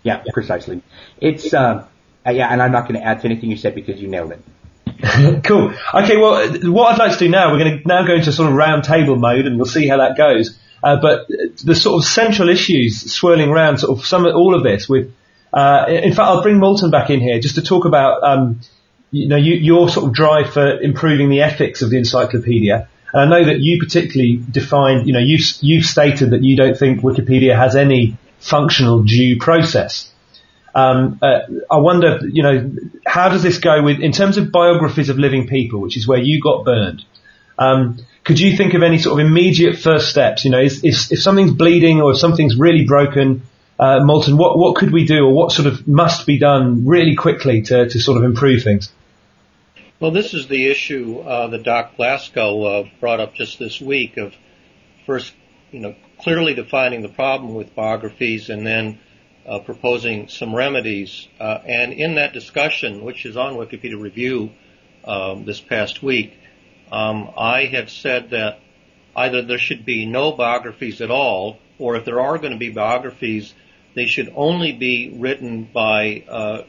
Yeah, precisely. It's, uh, uh, yeah, and I'm not going to add to anything you said because you nailed it. cool. Okay, well, what I'd like to do now, we're going to now go into sort of round table mode and we'll see how that goes. Uh, but the sort of central issues swirling around sort of some all of this with, uh, in fact, I'll bring Moulton back in here just to talk about, um, you know, you, your sort of drive for improving the ethics of the encyclopedia. And I know that you particularly defined, you know, you, you've stated that you don't think Wikipedia has any functional due process. Um, uh, I wonder, you know, how does this go with, in terms of biographies of living people, which is where you got burned? Um, could you think of any sort of immediate first steps? You know, if, if something's bleeding or if something's really broken, uh, what, what could we do or what sort of must be done really quickly to, to sort of improve things? Well, this is the issue uh, that Doc Glasgow uh, brought up just this week of first, you know, clearly defining the problem with biographies and then uh, proposing some remedies. Uh, and in that discussion, which is on Wikipedia Review um, this past week, um, I have said that either there should be no biographies at all, or if there are going to be biographies, they should only be written by uh,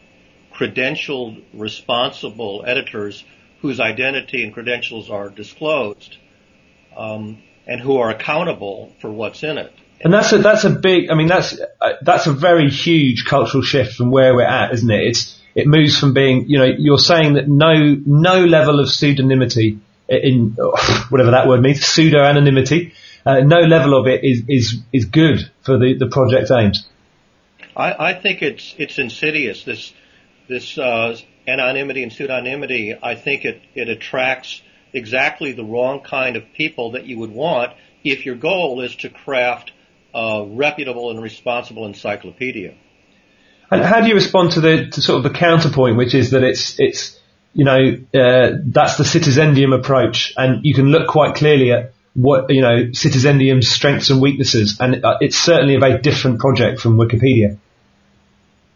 credentialed, responsible editors whose identity and credentials are disclosed, um, and who are accountable for what's in it. And that's a, that's a big, I mean, that's, uh, that's a very huge cultural shift from where we're at, isn't it? It's, it moves from being, you know, you're saying that no, no level of pseudonymity in, whatever that word means, pseudo anonymity, uh, no level of it is, is, is good for the, the project aims. I, I think it's, it's insidious. This, this, uh, anonymity and pseudonymity, I think it, it attracts exactly the wrong kind of people that you would want if your goal is to craft a reputable and responsible encyclopedia. And how do you respond to the to sort of the counterpoint, which is that it's it's you know uh, that's the Citizendium approach, and you can look quite clearly at what you know Citizendium's strengths and weaknesses, and uh, it's certainly a very different project from Wikipedia.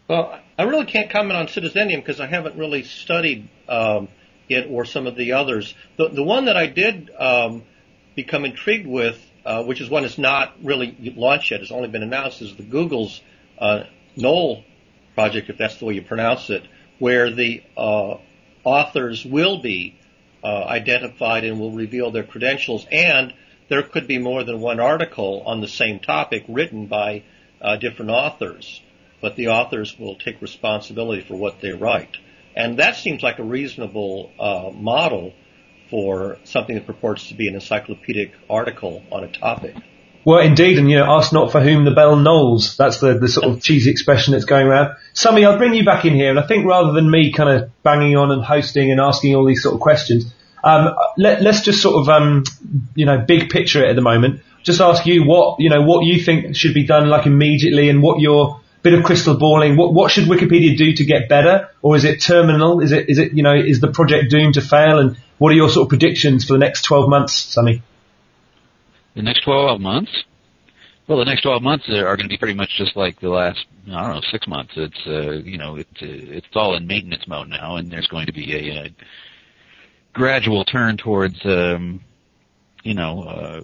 Well, I really can't comment on Citizendium because I haven't really studied um, it or some of the others. The the one that I did um, become intrigued with uh, which is one that's not really launched yet. It's only been announced as the Google's uh, Knol project, if that's the way you pronounce it, where the uh, authors will be uh, identified and will reveal their credentials, and there could be more than one article on the same topic written by uh, different authors, but the authors will take responsibility for what they write. And that seems like a reasonable uh, model for something that purports to be an encyclopedic article on a topic. Well, indeed, and you know, ask not for whom the bell knolls. That's the, the sort of cheesy expression that's going around. Sammy, I'll bring you back in here, and I think rather than me kind of banging on and hosting and asking all these sort of questions, um, let, us just sort of, um, you know, big picture it at the moment. Just ask you what, you know, what you think should be done like immediately and what your bit of crystal balling. What, what should Wikipedia do to get better? Or is it terminal? Is it, is it, you know, is the project doomed to fail? And what are your sort of predictions for the next 12 months, Sammy? The next 12 months? Well, the next 12 months are going to be pretty much just like the last, I don't know, six months. It's, uh, you know, it, uh, it's all in maintenance mode now, and there's going to be a, a gradual turn towards, um, you know, uh,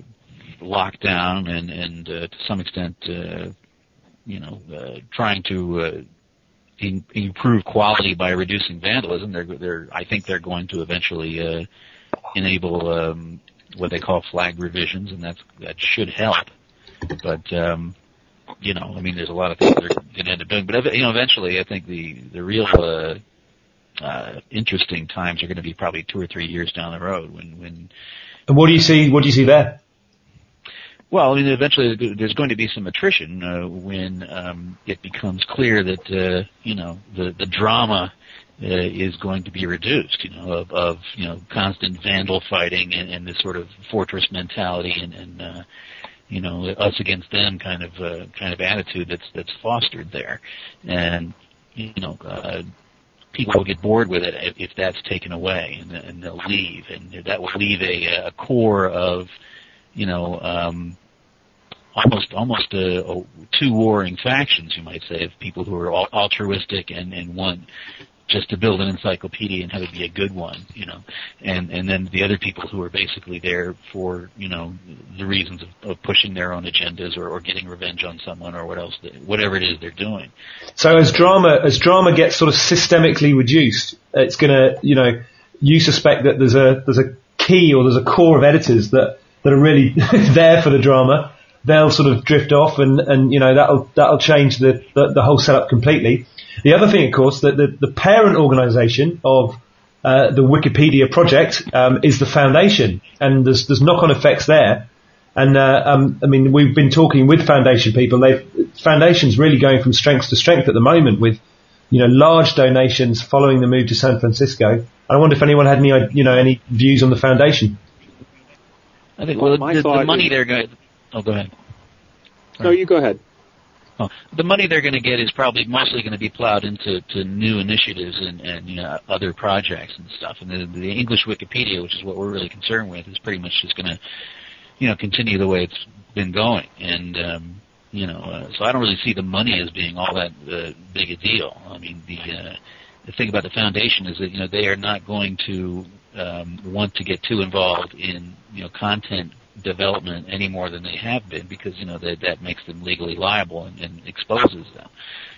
lockdown and, and uh, to some extent, uh, you know, uh, trying to uh, in, improve quality by reducing vandalism. They're, they're, I think they're going to eventually uh, enable um, what they call flag revisions, and that's that should help. But um, you know, I mean, there's a lot of things they're going to end up doing. But you know, eventually, I think the the real uh, uh, interesting times are going to be probably two or three years down the road when when. And what do you see? What do you see there? Well, I mean, eventually there's going to be some attrition uh, when um, it becomes clear that uh, you know the the drama is going to be reduced. You know, of, of you know constant vandal fighting and, and this sort of fortress mentality and, and uh, you know us against them kind of uh, kind of attitude that's that's fostered there, and you know. Uh, people will get bored with it if, if that's taken away, and, and they'll leave, and that will leave a, a core of, you know, um, almost almost a, a, two warring factions, you might say, of people who are altruistic and and want just to build an encyclopedia and have it be a good one, you know, and and then the other people who are basically there for you know the reasons of, of pushing their own agendas or, or getting revenge on someone or what else, whatever it is they're doing. So as drama as drama gets sort of systemically reduced, it's gonna you know you suspect that there's a there's a key or there's a core of editors that that are really there for the drama. They'll sort of drift off and, and you know that'll that'll change the, the, the whole setup completely. The other thing, of course, that the, the parent organisation of uh, the Wikipedia project um, is the foundation, and there's there's knock-on effects there. And uh, um, I mean, we've been talking with foundation people. They've foundation's really going from strength to strength at the moment with you know large donations following the move to San Francisco. I wonder if anyone had any you know any views on the foundation. I think well, the, the money they're going. Oh, go ahead. No, you go ahead. Oh, the money they're going to get is probably mostly going to be plowed into to new initiatives and, and you know other projects and stuff. And the, the English Wikipedia, which is what we're really concerned with, is pretty much just going to you know continue the way it's been going. And um, you know, uh, so I don't really see the money as being all that uh, big a deal. I mean, the uh, the thing about the foundation is that you know they are not going to um, want to get too involved in you know content development any more than they have been because you know that that makes them legally liable and, and exposes them.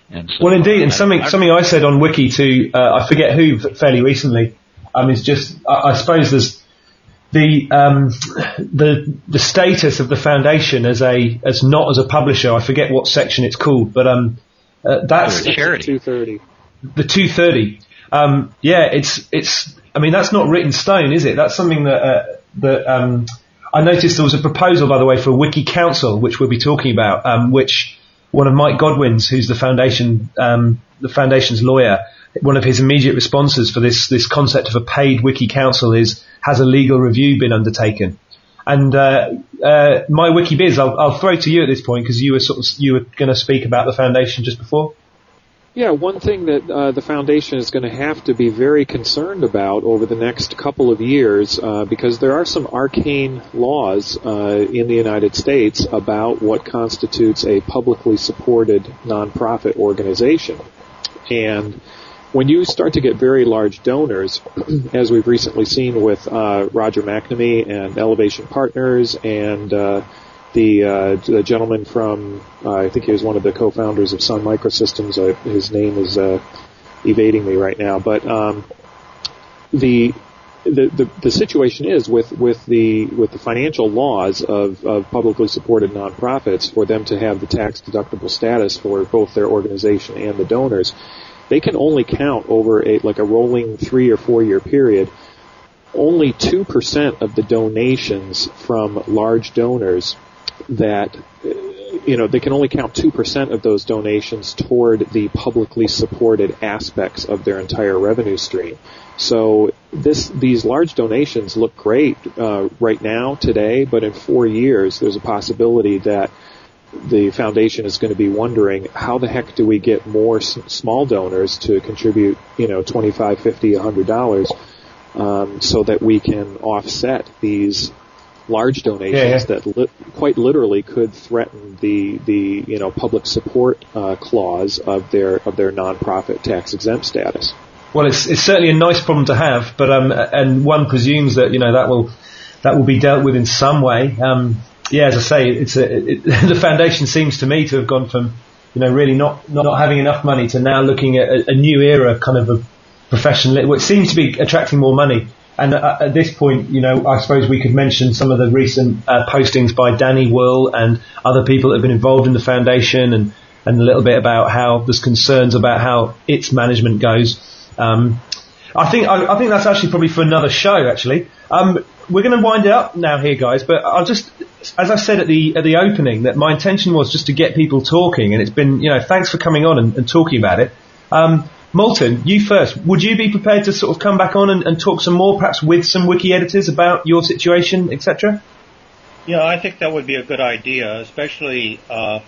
And so, well, indeed, and something I, something I said on Wiki to uh, I forget who fairly recently um, is just I, I suppose there's the um, the the status of the foundation as a as not as a publisher. I forget what section it's called, but um, uh, that's charity. Two thirty. The two thirty. Um, yeah, it's it's. I mean, that's not written stone, is it? That's something that uh, that um, I noticed there was a proposal, by the way, for a wiki council, which we'll be talking about, um, which one of Mike Godwin's, who's the foundation, um, the foundation's lawyer, one of his immediate responses for this this concept of a paid wiki council is has a legal review been undertaken? And uh, uh, MyWikiBiz, I'll, I'll throw to you at this point because you were sort of you were going to speak about the foundation just before. Yeah, one thing that uh, the foundation is going to have to be very concerned about over the next couple of years, uh, because there are some arcane laws uh, in the United States about what constitutes a publicly supported nonprofit organization, and when you start to get very large donors, as we've recently seen with uh, Roger McNamee and Elevation Partners and uh, the, uh, the gentleman from, uh, I think he was one of the co-founders of Sun Microsystems. Uh, his name is uh, evading me right now, but um, the, the the the situation is with with the with the financial laws of of publicly supported nonprofits for them to have the tax deductible status for both their organization and the donors, they can only count over a like a rolling three or four year period. Only two percent of the donations from large donors that you know they can only count 2% of those donations toward the publicly supported aspects of their entire revenue stream. So this these large donations look great uh, right now today, but in 4 years there's a possibility that the foundation is going to be wondering how the heck do we get more s- small donors to contribute, you know, 25, 50, 100 dollars um, so that we can offset these large donations yeah, yeah. that li- quite literally could threaten the the you know public support uh, clause of their of their nonprofit tax exempt status. Well, it's it's certainly a nice problem to have, but um, and one presumes that you know that will that will be dealt with in some way. Um, yeah, as I say, it's a, it, the foundation seems to me to have gone from you know really not not, having enough money to now looking at a, a new era kind of a professional, which seems to be attracting more money. And at, at, this point, you know, I suppose we could mention some of the recent uh, postings by Danny Wool and other people that have been involved in the foundation, and and a little bit about how there's concerns about how its management goes. Um, I think I, I, think that's actually probably for another show. Actually, um, we're going to wind it up now here, guys. But I'll just, as I said at the at the opening, that my intention was just to get people talking, and it's been, you know, thanks for coming on and, and talking about it. Um, Moulton, you first. Would you be prepared to sort of come back on and, and talk some more, perhaps with some wiki editors about your situation, etc.? Yeah, I think that would be a good idea, especially uh,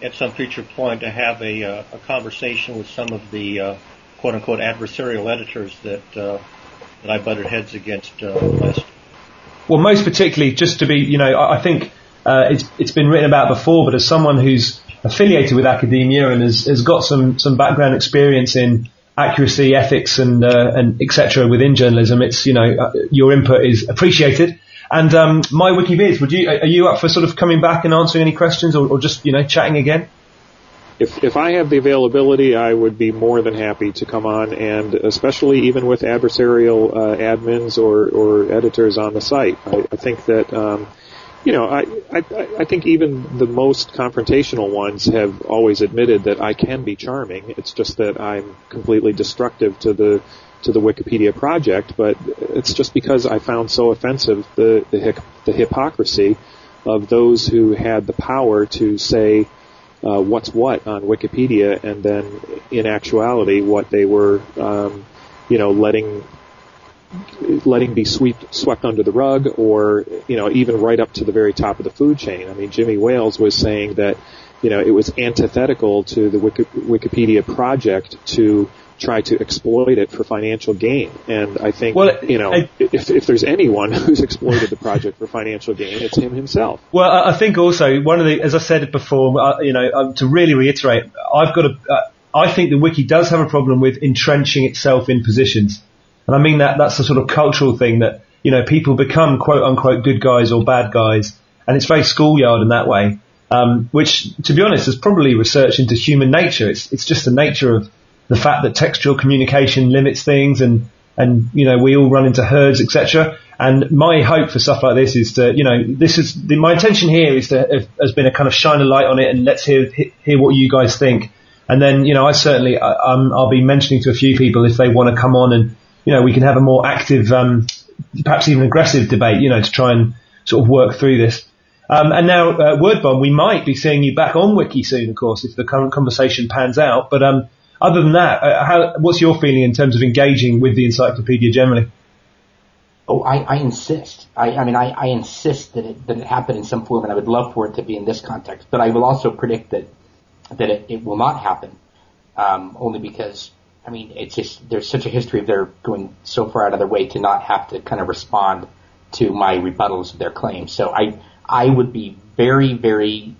at some future point to have a, uh, a conversation with some of the uh, quote unquote adversarial editors that uh, that I butted heads against uh, last. Well, most particularly, just to be, you know, I, I think uh, it's it's been written about before, but as someone who's affiliated with academia and has, has got some some background experience in accuracy, ethics, and uh, and etc. within journalism, it's you know uh, your input is appreciated. And um, MyWikiBiz, would you are you up for sort of coming back and answering any questions, or, or just you know chatting again? if if I have the availability, I would be more than happy to come on, and especially even with adversarial uh, admins or or editors on the site. I, I think that. Um, you know, I, I I think even the most confrontational ones have always admitted that I can be charming. It's just that I'm completely destructive to the to the Wikipedia project, but it's just because I found so offensive the the, the hypocrisy of those who had the power to say uh, what's what on Wikipedia, and then in actuality, what they were, um, you know, letting letting be swept swept under the rug, or you know, even right up to the very top of the food chain. I mean, Jimmy Wales was saying that you know it was antithetical to the Wiki, Wikipedia project to try to exploit it for financial gain. And I think, well, you know, I, if, if there's anyone who's exploited the project for financial gain, it's him himself. Well, I think also one of the, as I said before, uh, you know, uh, to really reiterate, I've got a, uh, I think the wiki does have a problem with entrenching itself in positions. And I mean that, that's a sort of cultural thing that, you know, people become quote unquote good guys or bad guys. And it's very schoolyard in that way. Um, which, to be honest, is probably research into human nature. It's, it's just the nature of, the fact that textual communication limits things and, and, you know, we all run into herds, etc. And my hope for stuff like this is to, you know, this is, the, my intention here is to, has been a kind of shine a light on it and let's hear, hear what you guys think. And then, you know, I certainly, I, I'll be mentioning to a few people if they want to come on and, you know, we can have a more active, um, perhaps even aggressive debate, you know, to try and sort of work through this. Um, and now, uh, WordBomb, we might be seeing you back on Wiki soon, of course, if the current conversation pans out. But um, other than that, uh, how, what's your feeling in terms of engaging with the encyclopedia generally? Oh, I, I insist. I, I mean, I, I insist that it, that it happen in some form, and I would love for it to be in this context. But I will also predict that that it, it will not happen, um, only because I mean, it's just there's such a history of their going so far out of their way to not have to kind of respond to my rebuttals of their claims. So I I would be very very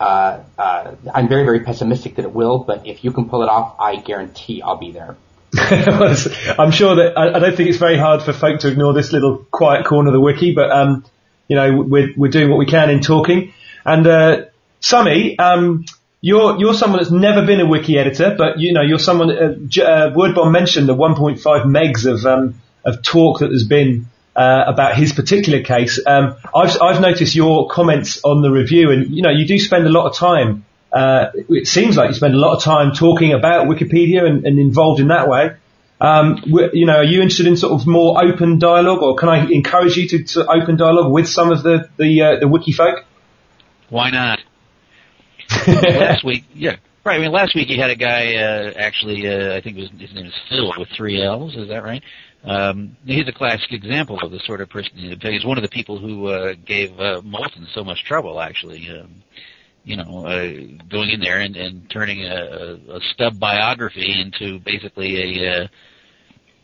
uh, uh, I'm very, very pessimistic that it will, but if you can pull it off, I guarantee I'll be there. I'm sure that I, I, don't think it's very hard for folk to ignore this little quiet corner of the wiki, but um, you know we're we're doing what we can in talking. And uh, Sammy, um, you're you're someone that's never been a wiki editor, but you know you're someone. Uh, uh, WordBomb mentioned the 1.5 megs of um, of talk that there's been uh, about his particular case. Um, I've, I've noticed your comments on the review, and you know you do spend a lot of time. Uh, it seems like you spend a lot of time talking about Wikipedia and, and involved in that way. Um, you know, are you interested in sort of more open dialogue, or can I encourage you to, to open dialogue with some of the the, uh, the wiki folk? Why not? last week, yeah, right. I mean, last week you had a guy uh, actually. Uh, I think his, his name is Phil with three L's. Is that right? Um, he's a classic example of the sort of person. He's one of the people who uh, gave uh, Moulton so much trouble, actually. Um, you know, uh, going in there and, and turning a, a stub biography into basically a, uh,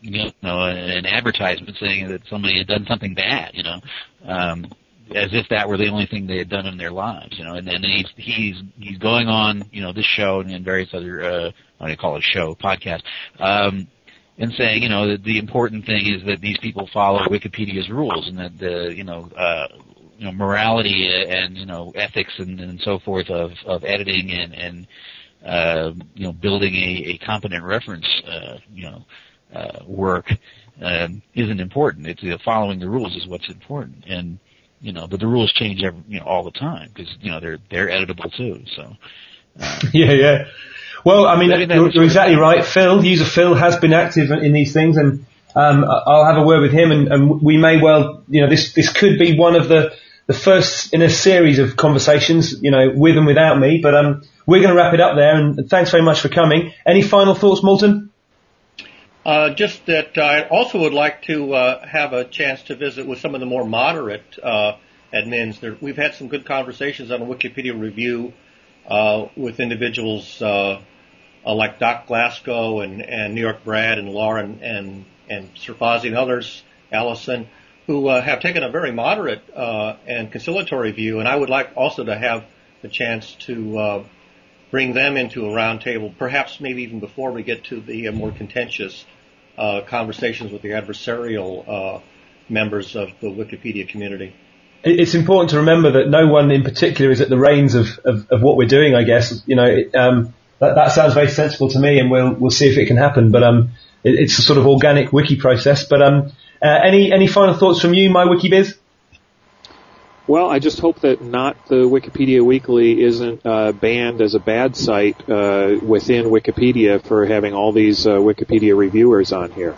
you know, an advertisement saying that somebody had done something bad. You know, um, as if that were the only thing they had done in their lives. You know, and then he's he's he's going on, you know, this show and various other uh, what do you call it, show podcast. Um, and saying, you know, that the important thing is that these people follow Wikipedia's rules and that the, you know, uh, you know, morality and, you know, ethics and, and so forth of, of editing and, and, uh, you know, building a, a competent reference, uh, you know, uh, work, um, isn't important. It's know, following the rules is what's important. And, you know, but the rules change every, you know, all the time because, you know, they're, they're editable too. So, uh, yeah, yeah. Well, I mean, you're, you're, exactly right. Phil, user Phil, has been active in these things, and um, I'll have a word with him, and, and, we may well, you know, this this could be one of the the first in a series of conversations, you know, with and without me. But um, we're going to wrap it up there, and thanks very much for coming. Any final thoughts, Moulton? Uh, just that I also would like to uh, have a chance to visit with some of the more moderate uh, admins. There, we've had some good conversations on Wikipedia Review uh, with individuals uh, uh, like Doc Glasgow and, and Newyorkbrad and Lauren and, and Sir Fozzie and others, Allison, who have taken a very moderate uh, and conciliatory view. And I would like also to have the chance to uh, bring them into a roundtable, perhaps maybe even before we get to the more contentious uh, conversations with the adversarial uh, members of the Wikipedia community. It's important to remember that no one in particular is at the reins of, of, of what we're doing. I guess you know it, um, that that sounds very sensible to me, and we'll we'll see if it can happen. But um, it, it's a sort of organic wiki process. But um, uh, any any final thoughts from you, MyWikiBiz? Well, I just hope that not the Wikipedia Weekly isn't uh, banned as a bad site uh, within Wikipedia for having all these uh, Wikipedia reviewers on here.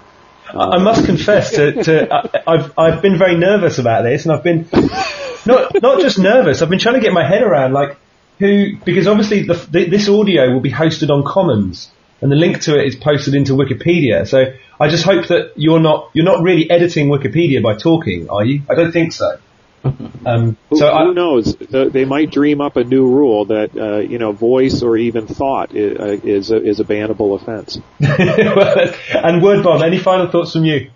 I must confess to, to I, I've I've been very nervous about this, and I've been not not just nervous. I've been trying to get my head around like who because obviously the, the, this audio will be hosted on Commons, and the link to it is posted into Wikipedia. So I just hope that you're not you're not really editing Wikipedia by talking, are you? I don't think so. Um, who, so who I, knows? They might dream up a new rule that uh, you know voice or even thought is uh, is a, is a bannable offense. and WordBomb. Any final thoughts from you?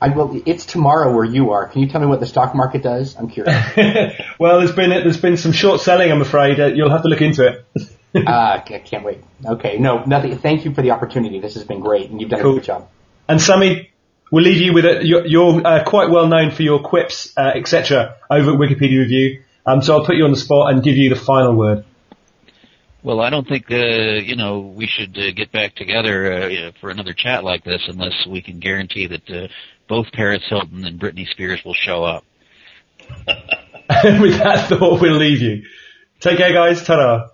I will. It's tomorrow where you are. Can you tell me what the stock market does? I'm curious. well, there's been there's been some short selling. I'm afraid uh, you'll have to look into it. uh, I can't wait. Okay, no, nothing. Thank you for the opportunity. This has been great, and you've done cool. a good job. And Sammy, We'll leave you with it. You're, you're uh, quite well known for your quips, uh, etc. over at Wikipedia Review. Um, so I'll put you on the spot and give you the final word. Well, I don't think uh, you know we should uh, get back together uh, for another chat like this unless we can guarantee that uh, both Paris Hilton and Britney Spears will show up. With that thought, we'll leave you. Take care, guys. Ta-da.